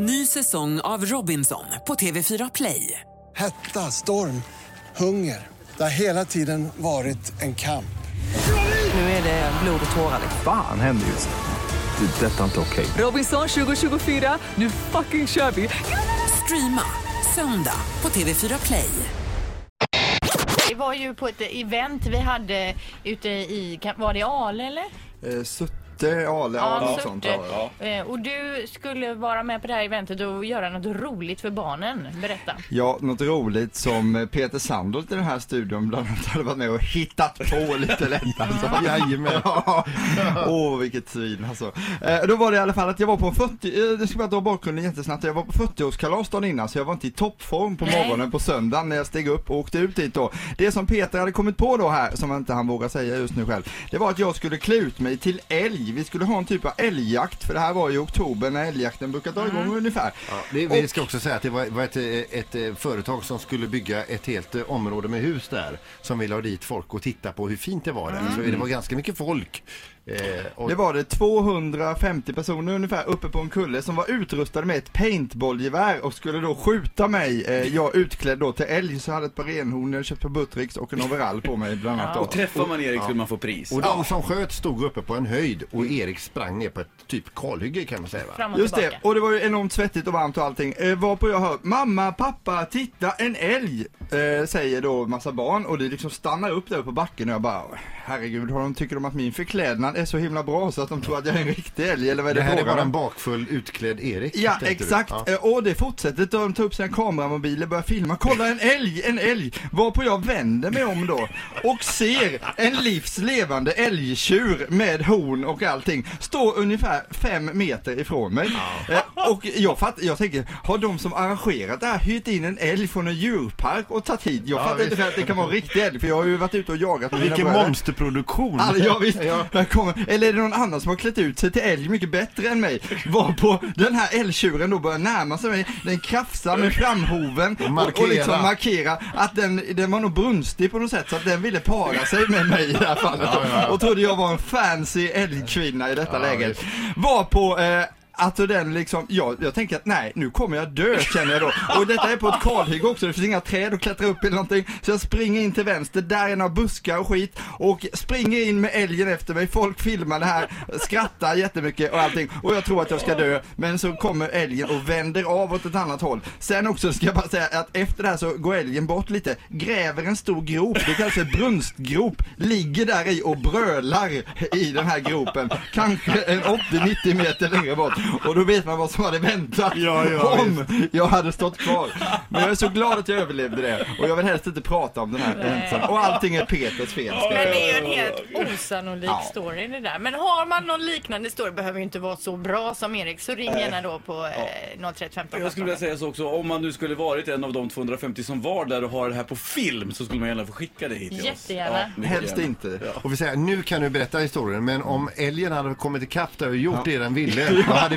Ny säsong av Robinson på TV4 Play. Hetta, storm, hunger. Det har hela tiden varit en kamp. Nu är det blod och tårar. Fan händer just nu. Det. Detta är inte okej. Robinson 2024, nu fucking kör vi! Streama söndag på TV4 Play. Det var ju på ett event vi hade ute i, var det Ale eller? Eh, Sutte, Ale, ja, något sånt. Surte. Ja. Eh, Och du skulle vara med på det här eventet och göra något roligt för barnen. Berätta. ja, något roligt som eh, Peter Sandholt i den här studion bland annat hade varit med och hittat på lite lätt alltså. Jajamän. Ja. Åh, vilket svin alltså. Eh, då var det i alla fall att jag var på en 40, eh, det ska bara dra bakgrunden jättesnabbt, jag var på 40-årskalas dagen innan så jag var inte i toppform på Nej. morgonen på söndagen när jag steg upp och åkte ut dit då. Det som Peter hade kommit på då här, som inte han vågar säga just nu själv, det var att jag skulle klä ut mig till älg. Vi skulle ha en typ av älgjakt, för det här var i oktober när älgjakten brukar dra igång ungefär. Ja, det, vi ska också säga att det var, var ett, ett, företag som skulle bygga ett helt område med hus där som ville ha dit folk och titta på hur fint det var där. Så det var ganska mycket folk. Eh, och, Det var det 250 personer ungefär uppe på en kulle som var utrustade med ett paintballgevär och skulle då skjuta mig. Eh, jag utklädd då till älg så jag hade ett par renhorn köpt på Buttricks och en overall på mig bland annat då. Och träffar man Erik skulle man få pris. och de som sköt stod uppe på en höjd och Erik sprang ner på ett typ kalhygge kan man säga va? Och Just det, och det var ju enormt svettigt och varmt och allting. Eh, varpå jag hör, mamma, pappa, titta en älg! Eh, säger då massa barn och det liksom stannar upp där på backen och jag bara, herregud, har de, tycker de att min förklädnad är så himla bra så att de tror att jag är en riktig älg eller vad är det, Det här är frågan bara om? en bakfull utklädd Erik. Ja, exakt. Ja. Eh, Och det fortsätter. De tar upp sina kameramobiler, börjar filma. Kolla en älg, en älg! Varpå jag vänder mig om då och ser en livs levande älgtjur med horn och allting stå ungefär fem meter ifrån mig. Eh, Och jag fattar, jag tänker, har de som arrangerat det här hyrt in en älg från en djurpark och tagit hit? Jag fattar inte att det kan vara en riktig älg, för jag har ju varit ute och jagat med Vilken monsterproduktion! Alltså, ja, visst. Ja. Kommer, eller är det någon annan som har klätt ut sig till älg mycket bättre än mig? Varpå den här älgtjuren då börjar närma sig mig, den krafsar med framhoven och, och liksom markera att den, den var nog brunstig på något sätt så att den ville para sig med mig i det här fallet. Och trodde jag var en fancy älgkvinna i detta läget. Varpå eh, Alltså den liksom, ja, jag tänker att nej, nu kommer jag dö känner jag då. Och detta är på ett kalhygge också, det finns inga träd att klättra upp i eller någonting. Så jag springer in till vänster, där är några buskar och skit. Och springer in med älgen efter mig, folk filmar det här, skrattar jättemycket och allting. Och jag tror att jag ska dö, men så kommer älgen och vänder av åt ett annat håll. Sen också ska jag bara säga att efter det här så går älgen bort lite, gräver en stor grop, det kallas för brunstgrop, ligger där i och brölar i den här gropen. Kanske en 80-90 meter längre bort. Och då vet man vad som hade väntat Ja, ja, om jag hade stått kvar. Men jag är så glad att jag överlevde det och jag vill helst inte prata om den här ensam. Och allting är Peters fel. ska jag Men det är ju en helt osannolik Ja. story det där. Men har man någon liknande story, behöver ju inte vara så bra som Erik, så ring gärna då på eh, 031 15 Jag skulle vilja säga så också, om man nu skulle varit en av de 250 som var där och har det här på film så skulle man gärna få skicka det hit till oss. Jättegärna. Helst gärna. inte. Och vi säger, nu kan du berätta historien, men om älgen hade kommit ikapp där och gjort det den ville, då hade